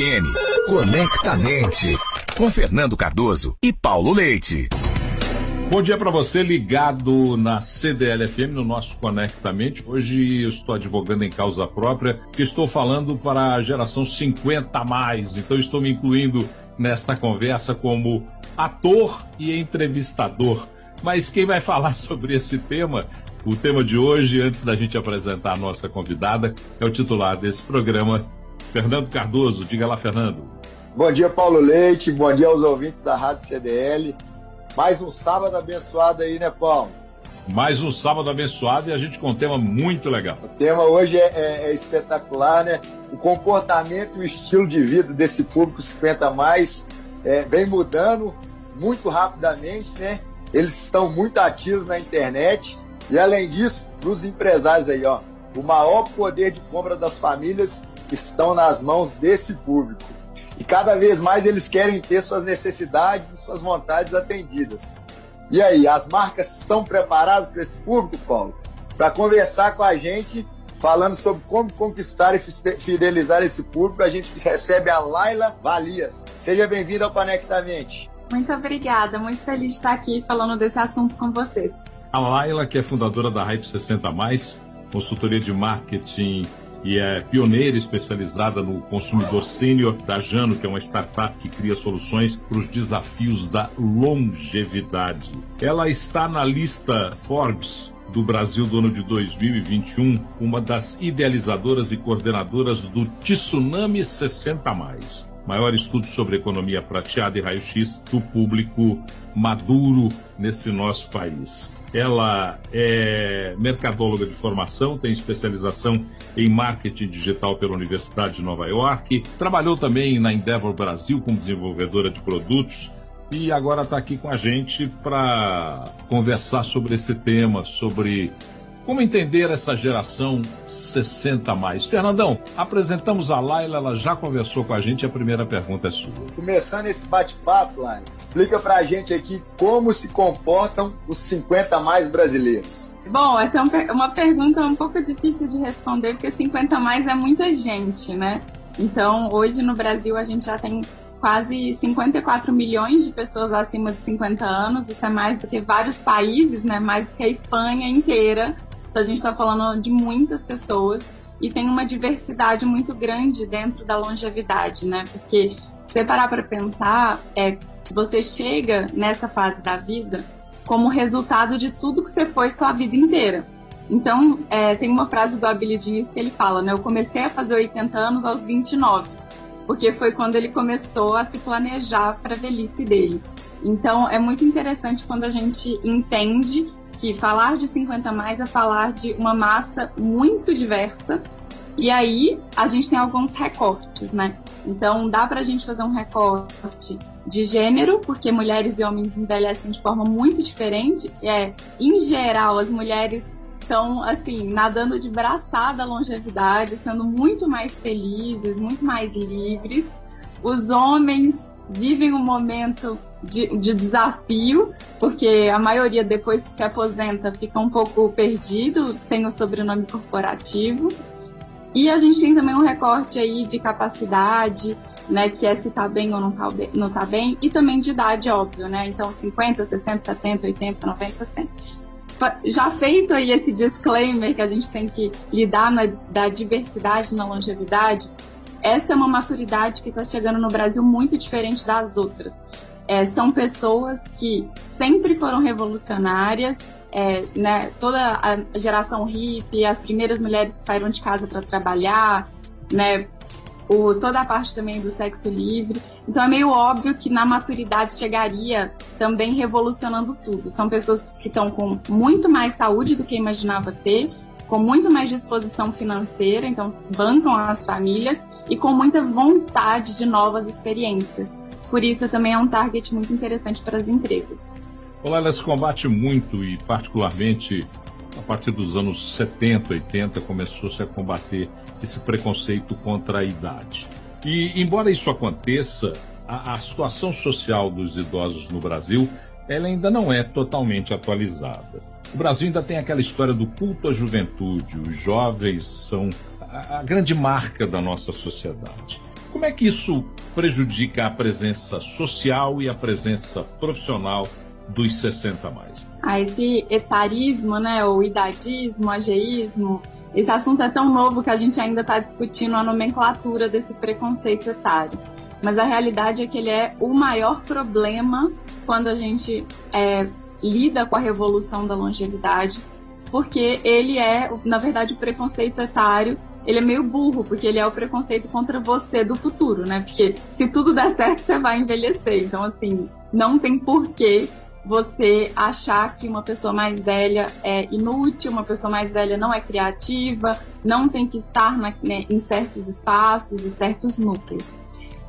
N Conectamente com Fernando Cardoso e Paulo Leite. Bom dia para você ligado na CDL-FM no nosso Conectamente. Hoje eu estou advogando em causa própria, que estou falando para a geração 50 a mais. Então estou me incluindo nesta conversa como ator e entrevistador. Mas quem vai falar sobre esse tema, o tema de hoje, antes da gente apresentar a nossa convidada, é o titular desse programa, Fernando Cardoso. Diga lá, Fernando. Bom dia, Paulo Leite. Bom dia aos ouvintes da Rádio CDL. Mais um sábado abençoado aí, né, Paulo? Mais um sábado abençoado e a gente com um tema muito legal. O tema hoje é, é, é espetacular, né? O comportamento e o estilo de vida desse público 50 mais é, vem mudando muito rapidamente, né? Eles estão muito ativos na internet e além disso, os empresários aí, ó, o maior poder de compra das famílias estão nas mãos desse público. E cada vez mais eles querem ter suas necessidades e suas vontades atendidas. E aí, as marcas estão preparadas para esse público, Paulo? Para conversar com a gente, falando sobre como conquistar e fidelizar esse público, a gente recebe a Laila Valias. Seja bem-vinda ao Conectamente. Muito obrigada, muito feliz de estar aqui falando desse assunto com vocês. A Laila, que é fundadora da Hype 60, consultoria de marketing e é pioneira especializada no consumidor sênior da Jano, que é uma startup que cria soluções para os desafios da longevidade. Ela está na lista Forbes do Brasil do ano de 2021, uma das idealizadoras e coordenadoras do Tsunami 60 mais maior estudo sobre economia prateada e raio-x do público maduro nesse nosso país. Ela é mercadóloga de formação, tem especialização em marketing digital pela Universidade de Nova York, trabalhou também na Endeavor Brasil como desenvolvedora de produtos. E agora está aqui com a gente para conversar sobre esse tema, sobre como entender essa geração 60 mais? Fernandão, apresentamos a Laila, ela já conversou com a gente, a primeira pergunta é sua. Começando esse bate-papo, Laila, explica pra gente aqui como se comportam os 50 mais brasileiros. Bom, essa é uma pergunta um pouco difícil de responder, porque 50 mais é muita gente, né? Então, hoje no Brasil a gente já tem quase 54 milhões de pessoas acima de 50 anos, isso é mais do que vários países, né? Mais do que a Espanha inteira então a gente está falando de muitas pessoas e tem uma diversidade muito grande dentro da longevidade, né? Porque se você parar para pensar, é, você chega nessa fase da vida como resultado de tudo que você foi sua vida inteira. Então, é, tem uma frase do Abílio Diniz que ele fala, né? Eu comecei a fazer 80 anos aos 29, porque foi quando ele começou a se planejar para a velhice dele. Então, é muito interessante quando a gente entende que falar de 50 mais é falar de uma massa muito diversa. E aí a gente tem alguns recortes, né? Então dá pra gente fazer um recorte de gênero, porque mulheres e homens envelhecem de forma muito diferente. É, em geral, as mulheres estão assim, nadando de braçada a longevidade, sendo muito mais felizes, muito mais livres. Os homens vivem um momento de, de, desafio, porque a maioria depois que se aposenta fica um pouco perdido, sem o sobrenome corporativo. E a gente tem também um recorte aí de capacidade, né, que é se tá bem ou não tá, não tá bem, e também de idade, óbvio, né? Então 50, 60, 70, 80, 90, 100. Já feito aí esse disclaimer que a gente tem que lidar na, da diversidade na longevidade, essa é uma maturidade que está chegando no Brasil muito diferente das outras. É, são pessoas que sempre foram revolucionárias, é, né, toda a geração hippie, as primeiras mulheres que saíram de casa para trabalhar, né, o, toda a parte também do sexo livre. Então é meio óbvio que na maturidade chegaria também revolucionando tudo. São pessoas que estão com muito mais saúde do que imaginava ter, com muito mais disposição financeira, então bancam as famílias e com muita vontade de novas experiências. Por isso, também é um target muito interessante para as empresas. Olá, ela se combate muito e, particularmente, a partir dos anos 70, 80, começou-se a combater esse preconceito contra a idade. E, embora isso aconteça, a, a situação social dos idosos no Brasil ela ainda não é totalmente atualizada. O Brasil ainda tem aquela história do culto à juventude. Os jovens são a, a grande marca da nossa sociedade. Como é que isso prejudica a presença social e a presença profissional dos 60 mais? Ah, esse etarismo, né, o idadismo, ageísmo, esse assunto é tão novo que a gente ainda está discutindo a nomenclatura desse preconceito etário. Mas a realidade é que ele é o maior problema quando a gente é, lida com a revolução da longevidade, porque ele é, na verdade, o preconceito etário ele é meio burro, porque ele é o preconceito contra você do futuro, né? Porque se tudo der certo, você vai envelhecer. Então, assim, não tem porquê você achar que uma pessoa mais velha é inútil, uma pessoa mais velha não é criativa, não tem que estar na, né, em certos espaços e certos núcleos.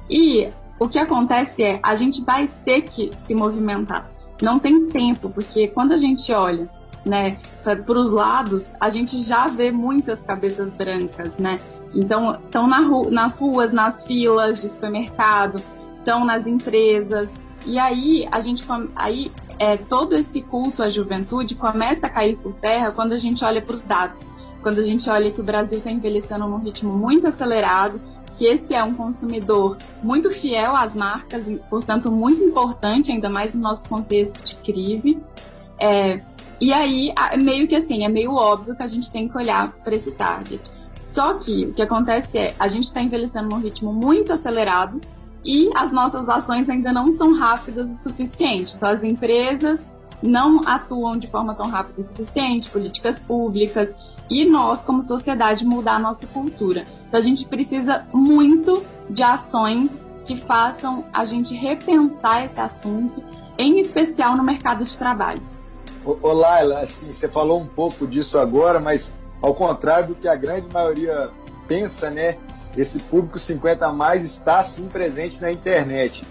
E o que acontece é, a gente vai ter que se movimentar. Não tem tempo, porque quando a gente olha né, para os lados, a gente já vê muitas cabeças brancas, né? Então, estão na ru nas ruas, nas filas de supermercado, estão nas empresas. E aí, a gente aí é, todo esse culto à juventude começa a cair por terra quando a gente olha para os dados, quando a gente olha que o Brasil está envelhecendo num ritmo muito acelerado, que esse é um consumidor muito fiel às marcas, e, portanto, muito importante, ainda mais no nosso contexto de crise. É, e aí, meio que assim, é meio óbvio que a gente tem que olhar para esse target. Só que o que acontece é, a gente está envelhecendo num ritmo muito acelerado, e as nossas ações ainda não são rápidas o suficiente. Então, as empresas não atuam de forma tão rápida o suficiente, políticas públicas, e nós, como sociedade, mudar a nossa cultura. Então, a gente precisa muito de ações que façam a gente repensar esse assunto, em especial no mercado de trabalho. Ô, Laila, assim, você falou um pouco disso agora, mas ao contrário do que a grande maioria pensa, né? esse público 50 a mais está sim presente na internet.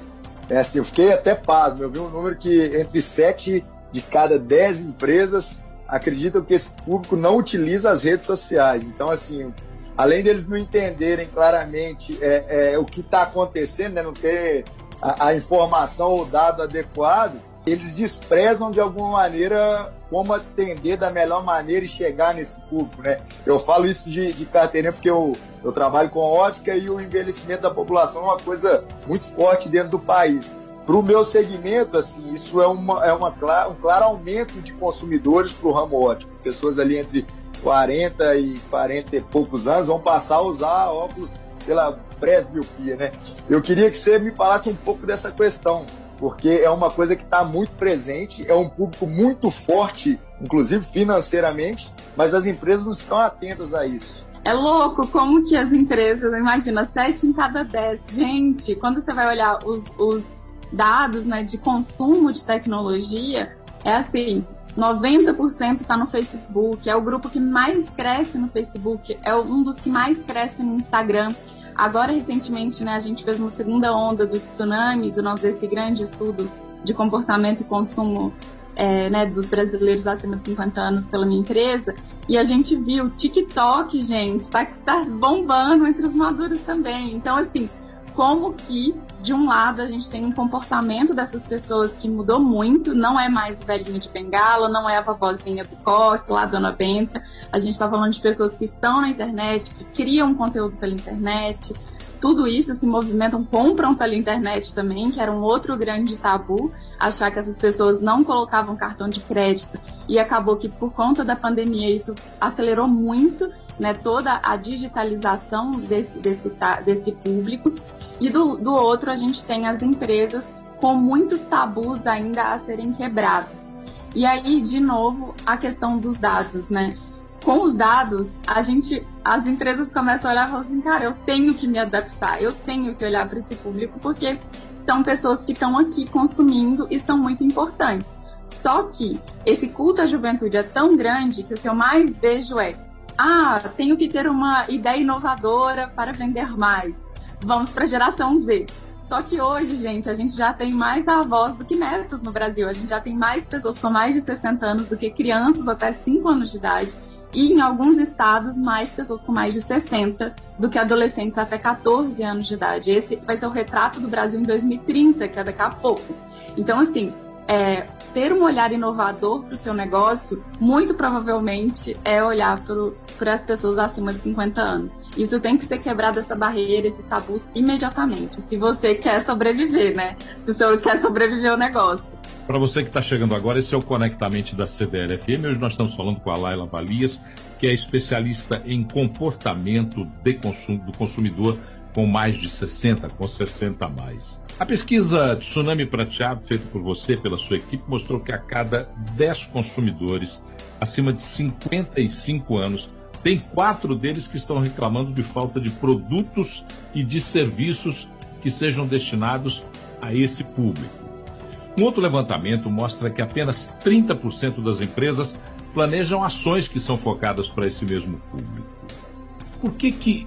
É assim, eu fiquei até pasmo, eu vi um número que entre 7 de cada 10 empresas acreditam que esse público não utiliza as redes sociais. Então, assim, além deles não entenderem claramente é, é o que está acontecendo, né, não ter a, a informação ou dado adequado, eles desprezam de alguma maneira como atender da melhor maneira e chegar nesse público, né? Eu falo isso de, de carteirinha porque eu, eu trabalho com ótica e o envelhecimento da população é uma coisa muito forte dentro do país. Para o meu segmento, assim, isso é, uma, é uma, um claro aumento de consumidores para o ramo ótico. Pessoas ali entre 40 e 40 e poucos anos vão passar a usar óculos pela presbiopia, né? Eu queria que você me falasse um pouco dessa questão porque é uma coisa que está muito presente, é um público muito forte, inclusive financeiramente, mas as empresas não estão atentas a isso. É louco como que as empresas, imagina, 7 em cada 10. Gente, quando você vai olhar os, os dados né, de consumo de tecnologia, é assim, 90% está no Facebook, é o grupo que mais cresce no Facebook, é um dos que mais cresce no Instagram. Agora, recentemente, né, a gente fez uma segunda onda do tsunami, do nosso desse grande estudo de comportamento e consumo é, né, dos brasileiros acima de 50 anos pela minha empresa, e a gente viu TikTok, gente, tá, tá bombando entre os maduros também. Então, assim, como que de um lado a gente tem um comportamento dessas pessoas que mudou muito, não é mais o velhinho de bengala, não é a vovozinha do coque, lá dona Benta. A gente está falando de pessoas que estão na internet, que criam conteúdo pela internet. Tudo isso se movimentam, compram pela internet também, que era um outro grande tabu, achar que essas pessoas não colocavam cartão de crédito. E acabou que por conta da pandemia isso acelerou muito né, toda a digitalização desse, desse, desse público. E do, do outro, a gente tem as empresas com muitos tabus ainda a serem quebrados. E aí, de novo, a questão dos dados, né? Com os dados, a gente, as empresas começam a olhar e falar assim, cara, eu tenho que me adaptar, eu tenho que olhar para esse público, porque são pessoas que estão aqui consumindo e são muito importantes. Só que esse culto à juventude é tão grande que o que eu mais vejo é: ah, tenho que ter uma ideia inovadora para vender mais vamos para a geração Z. Só que hoje, gente, a gente já tem mais avós do que netos no Brasil. A gente já tem mais pessoas com mais de 60 anos do que crianças até 5 anos de idade. E em alguns estados, mais pessoas com mais de 60 do que adolescentes até 14 anos de idade. Esse vai ser o retrato do Brasil em 2030, que é daqui a pouco. Então, assim, é, ter um olhar inovador para o seu negócio, muito provavelmente é olhar para as pessoas acima de 50 anos. Isso tem que ser quebrado essa barreira, esses tabus imediatamente. Se você quer sobreviver, né? Se você quer sobreviver ao negócio. Para você que está chegando agora, esse é o Conectamente da CDL-FM. Hoje nós estamos falando com a Laila Valias, que é especialista em comportamento de consumo, do consumidor com mais de 60, com 60 a mais. A pesquisa Tsunami Prateado, feita por você, pela sua equipe, mostrou que a cada 10 consumidores acima de 55 anos, tem quatro deles que estão reclamando de falta de produtos e de serviços que sejam destinados a esse público. Um outro levantamento mostra que apenas 30% das empresas planejam ações que são focadas para esse mesmo público. Por que, que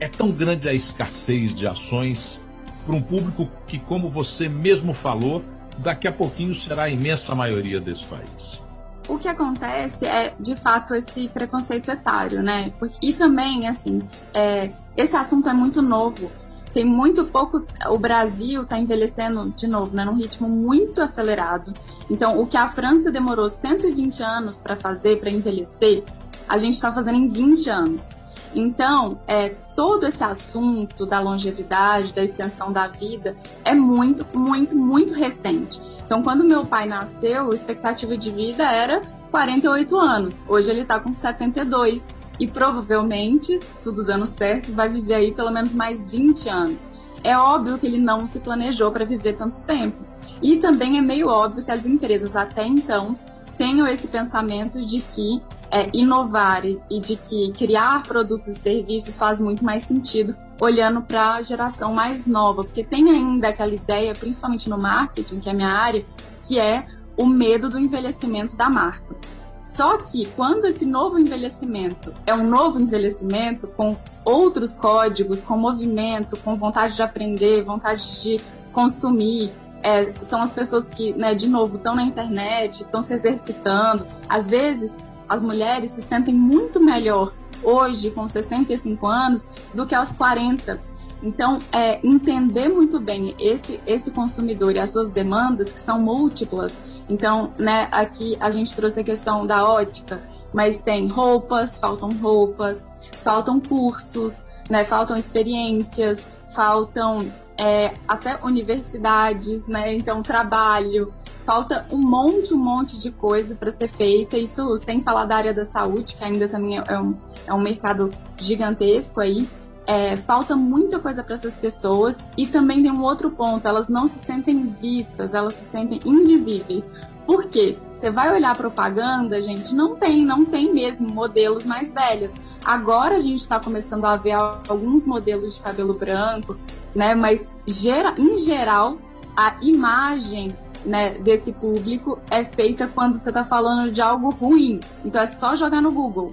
é tão grande a escassez de ações para um público que, como você mesmo falou, daqui a pouquinho será a imensa maioria desse país? O que acontece é, de fato, esse preconceito etário, né? E também, assim, é, esse assunto é muito novo. Tem muito pouco. O Brasil está envelhecendo, de novo, né, num ritmo muito acelerado. Então, o que a França demorou 120 anos para fazer, para envelhecer, a gente está fazendo em 20 anos. Então, é, todo esse assunto da longevidade, da extensão da vida, é muito, muito, muito recente. Então, quando meu pai nasceu, a expectativa de vida era 48 anos. Hoje ele está com 72 e provavelmente, tudo dando certo, vai viver aí pelo menos mais 20 anos. É óbvio que ele não se planejou para viver tanto tempo. E também é meio óbvio que as empresas até então tenham esse pensamento de que é, inovar e de que criar produtos e serviços faz muito mais sentido olhando para a geração mais nova, porque tem ainda aquela ideia, principalmente no marketing, que é a minha área, que é o medo do envelhecimento da marca. Só que quando esse novo envelhecimento é um novo envelhecimento com outros códigos, com movimento, com vontade de aprender, vontade de consumir, é, são as pessoas que, né, de novo, estão na internet, estão se exercitando. Às vezes, as mulheres se sentem muito melhor hoje, com 65 anos, do que aos 40. Então, é, entender muito bem esse, esse consumidor e as suas demandas, que são múltiplas. Então, né, aqui a gente trouxe a questão da ótica, mas tem roupas, faltam roupas, faltam cursos, né, faltam experiências, faltam é, até universidades, né, então trabalho, falta um monte, um monte de coisa para ser feita. Isso sem falar da área da saúde, que ainda também é um, é um mercado gigantesco aí. É, falta muita coisa para essas pessoas e também tem um outro ponto, elas não se sentem vistas, elas se sentem invisíveis. Por quê? Você vai olhar propaganda, gente, não tem, não tem mesmo modelos mais velhas. Agora a gente está começando a ver alguns modelos de cabelo branco, né? Mas gera, em geral, a imagem né, desse público é feita quando você está falando de algo ruim. Então é só jogar no Google.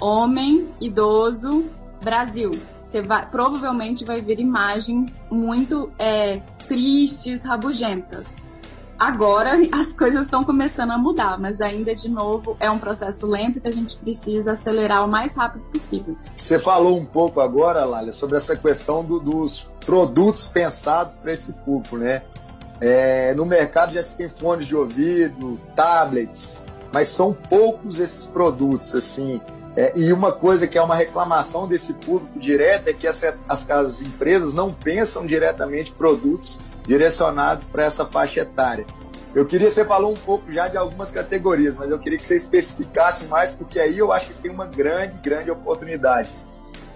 Homem, idoso, Brasil. Você vai, provavelmente vai ver imagens muito é, tristes, rabugentas. Agora as coisas estão começando a mudar, mas ainda de novo é um processo lento que a gente precisa acelerar o mais rápido possível. Você falou um pouco agora, Lália, sobre essa questão do, dos produtos pensados para esse público, né? É, no mercado já se tem fones de ouvido, tablets, mas são poucos esses produtos, assim. É, e uma coisa que é uma reclamação desse público direto é que essa, as, as empresas não pensam diretamente produtos direcionados para essa faixa etária. Eu queria, você falou um pouco já de algumas categorias, mas eu queria que você especificasse mais, porque aí eu acho que tem uma grande, grande oportunidade.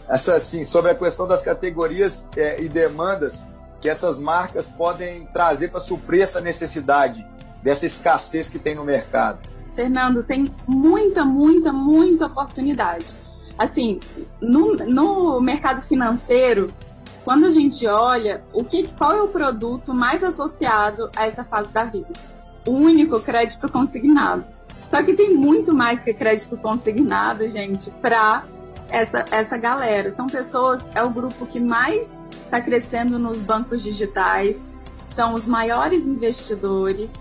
Essa, assim, sobre a questão das categorias é, e demandas, que essas marcas podem trazer para suprir essa necessidade, dessa escassez que tem no mercado? Fernando, tem muita, muita, muita oportunidade. Assim, no, no mercado financeiro, quando a gente olha, o que, qual é o produto mais associado a essa fase da vida? O único crédito consignado. Só que tem muito mais que crédito consignado, gente, para essa, essa galera. São pessoas, é o grupo que mais está crescendo nos bancos digitais, são os maiores investidores,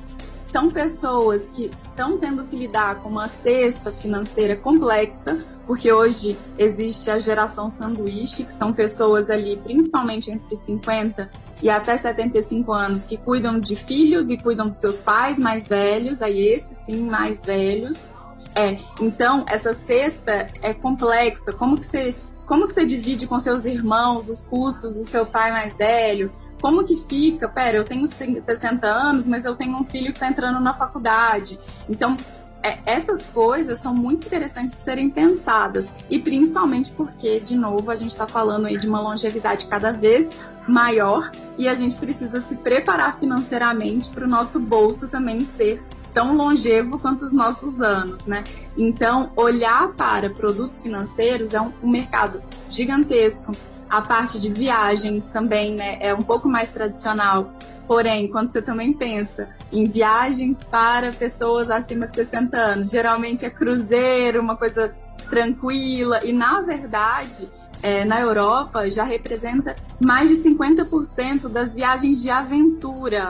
são pessoas que estão tendo que lidar com uma cesta financeira complexa, porque hoje existe a geração sanduíche, que são pessoas ali, principalmente entre 50 e até 75 anos que cuidam de filhos e cuidam dos seus pais mais velhos, aí esses sim mais velhos. É, então essa cesta é complexa. Como que você como que você divide com seus irmãos os custos do seu pai mais velho? Como que fica? Pera, eu tenho 60 anos, mas eu tenho um filho que está entrando na faculdade. Então, é, essas coisas são muito interessantes de serem pensadas. E principalmente porque, de novo, a gente está falando aí de uma longevidade cada vez maior e a gente precisa se preparar financeiramente para o nosso bolso também ser tão longevo quanto os nossos anos, né? Então, olhar para produtos financeiros é um, um mercado gigantesco. A parte de viagens também, né, é um pouco mais tradicional. Porém, quando você também pensa em viagens para pessoas acima de 60 anos, geralmente é cruzeiro, uma coisa tranquila, e na verdade, é, na Europa já representa mais de 50% das viagens de aventura.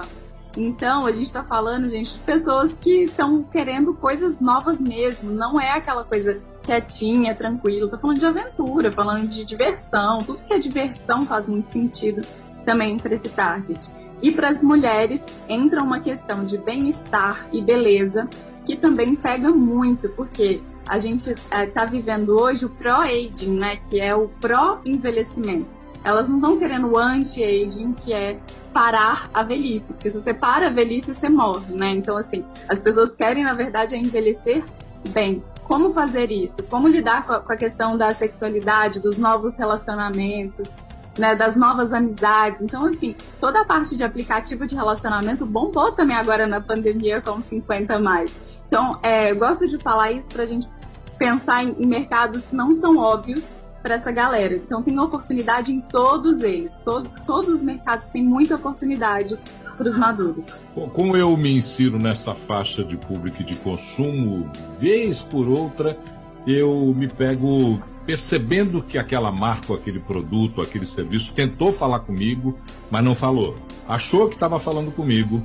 Então, a gente está falando, gente, de pessoas que estão querendo coisas novas mesmo. Não é aquela coisa quietinha, tranquila. Tô falando de aventura, falando de diversão. Tudo que é diversão faz muito sentido também para esse target. E para as mulheres entra uma questão de bem-estar e beleza que também pega muito, porque a gente está é, tá vivendo hoje o pro-aging, né, que é o pró-envelhecimento. Elas não estão querendo o anti-aging, que é parar a velhice, porque se você para a velhice, você morre, né? Então, assim, as pessoas querem, na verdade, é envelhecer bem. Como fazer isso? Como lidar com a, questão da sexualidade, dos novos relacionamentos, né, das novas amizades. Então, assim, toda a parte de aplicativo de relacionamento bombou também agora na pandemia com 50 mais. Então, é, gosto de falar isso para a gente pensar em mercados que não são óbvios, para essa galera. Então tem oportunidade em todos eles. Todo, todos os mercados têm muita oportunidade para os maduros. Como eu me insiro nessa faixa de público e de consumo, vez por outra, eu me pego percebendo que aquela marca, aquele produto, aquele serviço tentou falar comigo, mas não falou. Achou que estava falando comigo,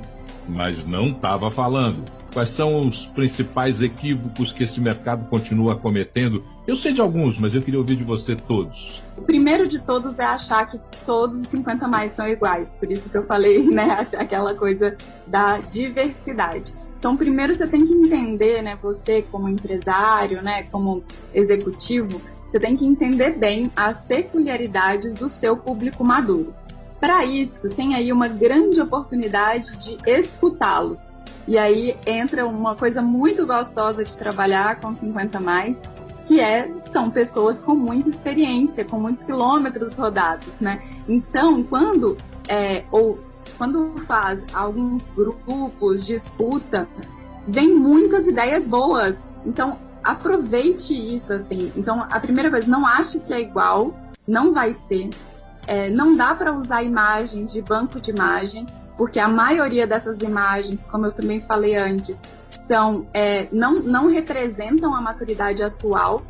mas não estava falando. Quais são os principais equívocos que esse mercado continua cometendo? Eu sei de alguns, mas eu queria ouvir de você todos. O primeiro de todos é achar que todos os 50 mais são iguais. Por isso que eu falei, né, aquela coisa da diversidade. Então, primeiro você tem que entender, né, você como empresário, né, como executivo, você tem que entender bem as peculiaridades do seu público maduro. Para isso, tem aí uma grande oportunidade de escutá-los e aí entra uma coisa muito gostosa de trabalhar com 50 mais, que é são pessoas com muita experiência, com muitos quilômetros rodados, né? Então, quando é, ou quando faz alguns grupos de escuta, vem muitas ideias boas. Então, aproveite isso, assim. Então, a primeira coisa, não ache que é igual, não vai ser. É, não dá para usar imagens de banco de imagem porque a maioria dessas imagens, como eu também falei antes, são é, não, não representam a maturidade atual,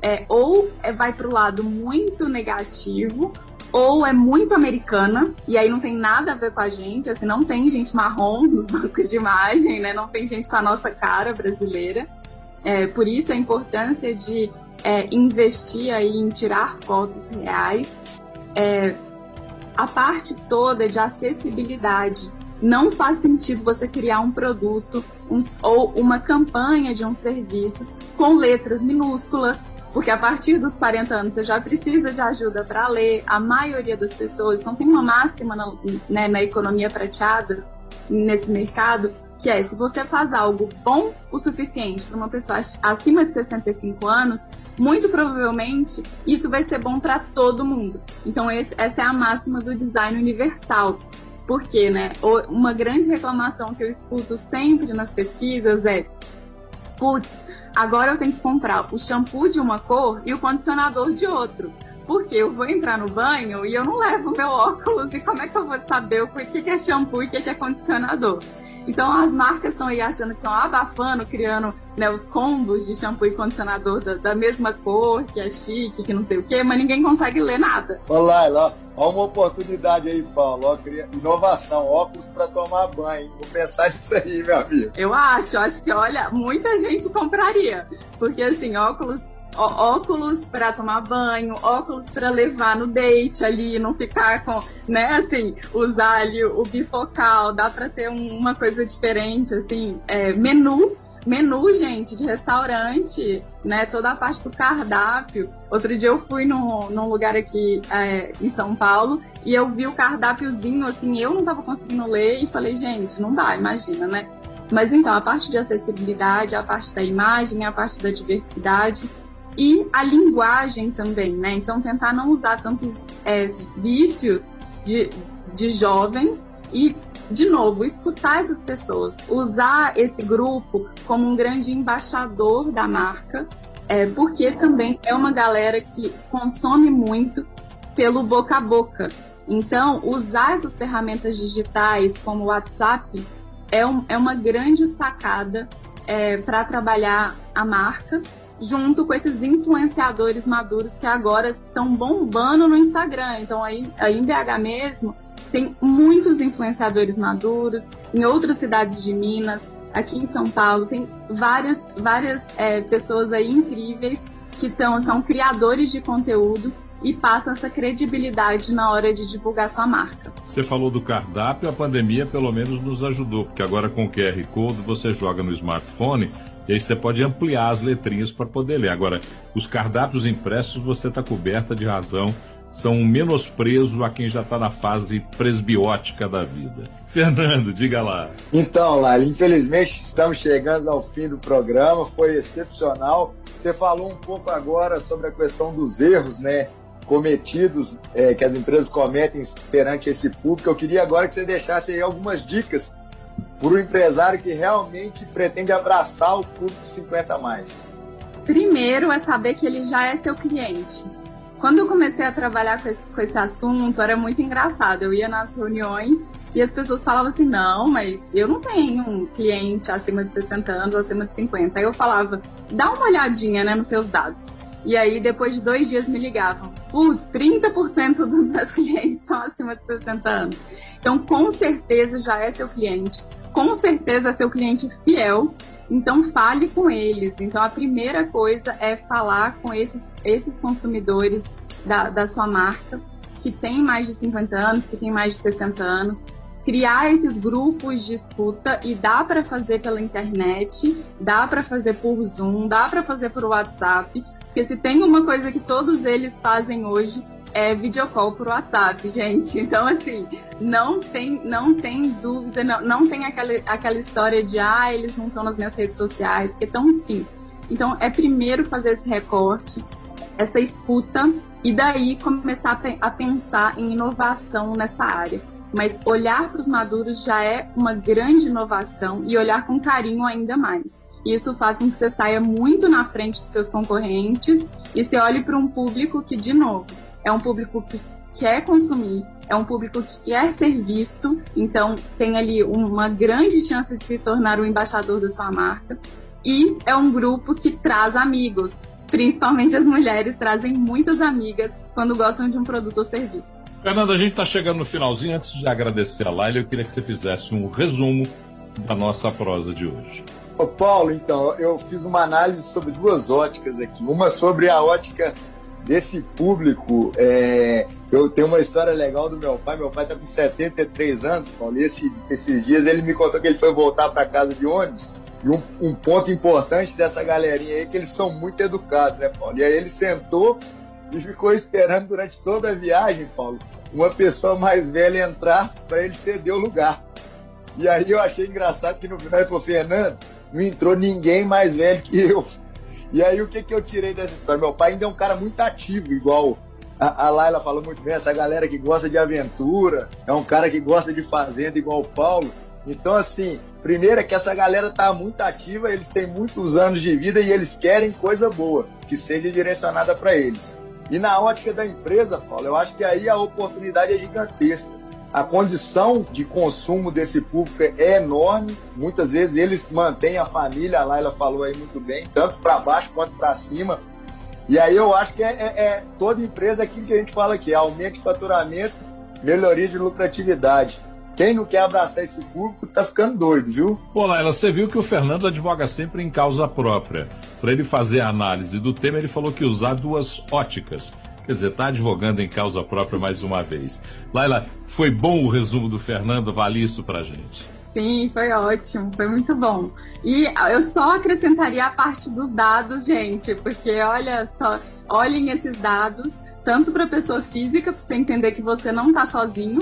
é, ou é, vai para o lado muito negativo, ou é muito americana, e aí não tem nada a ver com a gente, assim, não tem gente marrom nos bancos de imagem, né? não tem gente com a nossa cara brasileira. É, por isso a importância de é, investir aí em tirar fotos reais. É, a parte toda de acessibilidade. Não faz sentido você criar um produto um, ou uma campanha de um serviço com letras minúsculas, porque a partir dos 40 anos você já precisa de ajuda para ler. A maioria das pessoas não tem uma máxima na, né, na economia prateada, nesse mercado, que é se você faz algo bom o suficiente para uma pessoa acima de 65 anos, muito provavelmente isso vai ser bom para todo mundo. Então esse, essa é a máxima do design universal. Porque, né, uma grande reclamação que eu escuto sempre nas pesquisas é putz, agora eu tenho que comprar o shampoo de uma cor e o condicionador de outro. Porque eu vou entrar no banho e eu não levo meu óculos e como é que eu vou saber o que é shampoo e o que é condicionador? Então as marcas estão aí achando que estão abafando, criando né, os combos de shampoo e condicionador da, da, mesma cor, que é chique, que não sei o quê, mas ninguém consegue ler nada. Olá, lá, olha uma oportunidade aí, Paulo. Ó, inovação, óculos para tomar banho. Vou pensar nisso aí, meu amigo. Eu acho, acho que, olha, muita gente compraria. Porque assim, óculos óculos para tomar banho, óculos para levar no date ali, não ficar com, né, assim, usar ali o bifocal, dá para ter um, uma coisa diferente, assim, é, menu menu, gente, de restaurante, né? Toda a parte do cardápio. Outro dia eu fui num, num lugar aqui é, em São Paulo e eu vi o cardápiozinho, assim, eu não tava conseguindo ler e falei, gente, não dá, imagina, né? Mas então, a parte de acessibilidade, a parte da imagem, a parte da diversidade e a linguagem também, né? Então, tentar não usar tantos é, vícios de, de jovens e, de novo, escutar essas pessoas, usar esse grupo como um grande embaixador da marca, é, porque também é uma galera que consome muito pelo boca a boca. Então, usar essas ferramentas digitais como o WhatsApp é, um, é uma grande sacada é, para trabalhar a marca junto com esses influenciadores maduros que agora estão bombando no Instagram. Então, aí, aí em BH mesmo, tem muitos influenciadores maduros, em outras cidades de Minas, aqui em São Paulo, tem várias, várias é, pessoas aí incríveis que tão, são criadores de conteúdo e passam essa credibilidade na hora de divulgar sua marca. Você falou do cardápio, a pandemia pelo menos nos ajudou, porque agora com o QR Code você joga no smartphone e aí você pode ampliar as letrinhas para poder ler. Agora, os cardápios impressos você está coberta de razão, são menosprezo a quem já está na fase presbiótica da vida. Fernando, diga lá. Então, Lala, infelizmente estamos chegando ao fim do programa, foi excepcional. Você falou um pouco agora sobre a questão dos erros, né? cometidos é, que as empresas cometem perante esse público. Eu queria agora que você deixasse aí algumas dicas para o empresário que realmente pretende abraçar o público 50 mais? Primeiro é saber que ele já é seu cliente. Quando eu comecei a trabalhar com esse, com esse assunto, era muito engraçado. Eu ia nas reuniões e as pessoas falavam assim: não, mas eu não tenho um cliente acima de 60 anos, acima de 50. Aí eu falava: dá uma olhadinha né, nos seus dados. E aí, depois de dois dias, me ligavam. Putz, 30% dos meus clientes são acima de 60 anos. Então, com certeza já é seu cliente com certeza seu cliente fiel, então fale com eles. Então a primeira coisa é falar com esses, esses consumidores da, da sua marca que tem mais de 50 anos, que tem mais de 60 anos, criar esses grupos de escuta e dá para fazer pela internet, dá para fazer por Zoom, dá para fazer por WhatsApp, porque se tem uma coisa que todos eles fazem hoje é videocall por WhatsApp, gente. Então, assim, não tem, não tem dúvida, não, não tem aquela, aquela história de, ah, eles não estão nas minhas redes sociais, porque estão sim. Então, é primeiro fazer esse recorte, essa escuta, e daí começar a, a pensar em inovação nessa área. Mas olhar para os maduros já é uma grande inovação e olhar com carinho ainda mais. Isso faz com que você saia muito na frente dos seus concorrentes e você olhe para um público que, de novo, é um público que quer consumir, é um público que quer ser visto, então tem ali uma grande chance de se tornar o embaixador da sua marca. E é um grupo que traz amigos, principalmente as mulheres trazem muitas amigas quando gostam de um produto ou serviço. Fernanda, a gente está chegando no finalzinho. Antes de agradecer a Laila, eu queria que você fizesse um resumo da nossa prosa de hoje. Ô Paulo, então, eu fiz uma análise sobre duas óticas aqui. Uma sobre a ótica desse público, é, eu tenho uma história legal do meu pai. Meu pai está com 73 anos, Paulo, e esse, esses dias ele me contou que ele foi voltar para casa de ônibus. E um, um, ponto importante dessa galerinha aí é que eles são muito educados, né, Paulo? E aí ele sentou e ficou esperando durante toda a viagem, Paulo, uma pessoa mais velha entrar para ele ceder o lugar. E aí eu achei engraçado que no final ele falou: Fernando, não entrou ninguém mais velho que eu. E aí, o que, que eu tirei dessa história? Meu pai ainda é um cara muito ativo, igual a, a Laila falou muito bem, essa galera que gosta de aventura, é um cara que gosta de fazenda, igual o Paulo. Então, assim, primeiro é que essa galera tá muito ativa, eles têm muitos anos de vida e eles querem coisa boa, que seja direcionada para eles. E na ótica da empresa, Paulo, eu acho que aí a oportunidade é gigantesca a condição de consumo desse público é enorme. Muitas vezes eles mantêm a família, a Laila falou aí muito bem, tanto para baixo quanto para cima. E aí eu acho que é, é, é, toda empresa aquilo que a gente fala aqui, aumento de faturamento, melhoria de lucratividade. quem não quer abraçar esse público tá ficando doido, viu? Pô, Laila, você viu que o Fernando advoga sempre em causa própria. Para ele fazer a análise do tema, ele falou que usar duas óticas. Quer dizer, tá advogando em causa própria mais uma vez. Laila, foi bom o resumo do Fernando? Vale isso pra gente. Sim, foi ótimo, foi muito bom. E eu só acrescentaria a parte dos dados, gente, porque olha só, olhem esses dados, tanto para pessoa física, para você entender que você não está sozinho,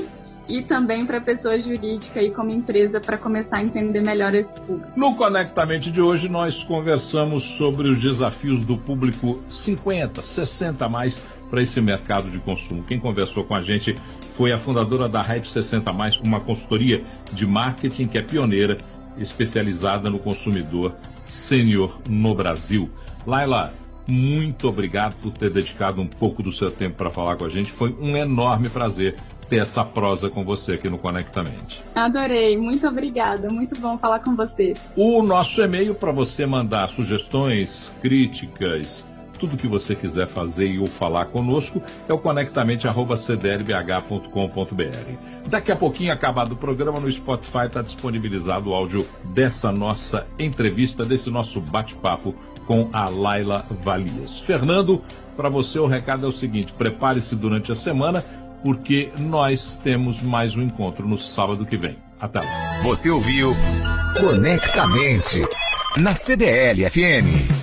e também para pessoa jurídica e como empresa para começar a entender melhor esse público. No Conectamente de hoje nós conversamos sobre os desafios do público 50, 60 mais para esse mercado de consumo. Quem conversou com a gente foi a fundadora da Hype 60 mais, uma consultoria de marketing que é pioneira, especializada no consumidor sênior no Brasil. Laila, muito obrigado por ter dedicado um pouco do seu tempo para falar com a gente. Foi um enorme prazer ter essa prosa com você aqui no Conectamente. Adorei, muito obrigada, muito bom falar com vocês. O nosso e-mail para você mandar sugestões, críticas, tudo que você quiser fazer e ou falar conosco é o conectamente@cdlbh.com.br. Daqui a pouquinho, acabado o programa, no Spotify está disponibilizado o áudio dessa nossa entrevista, desse nosso bate-papo com a Laila Valias. Fernando, para você o recado é o seguinte: prepare-se durante a semana porque nós temos mais um encontro no sábado que vem. Até lá. Você ouviu Conectamente na CDL FM.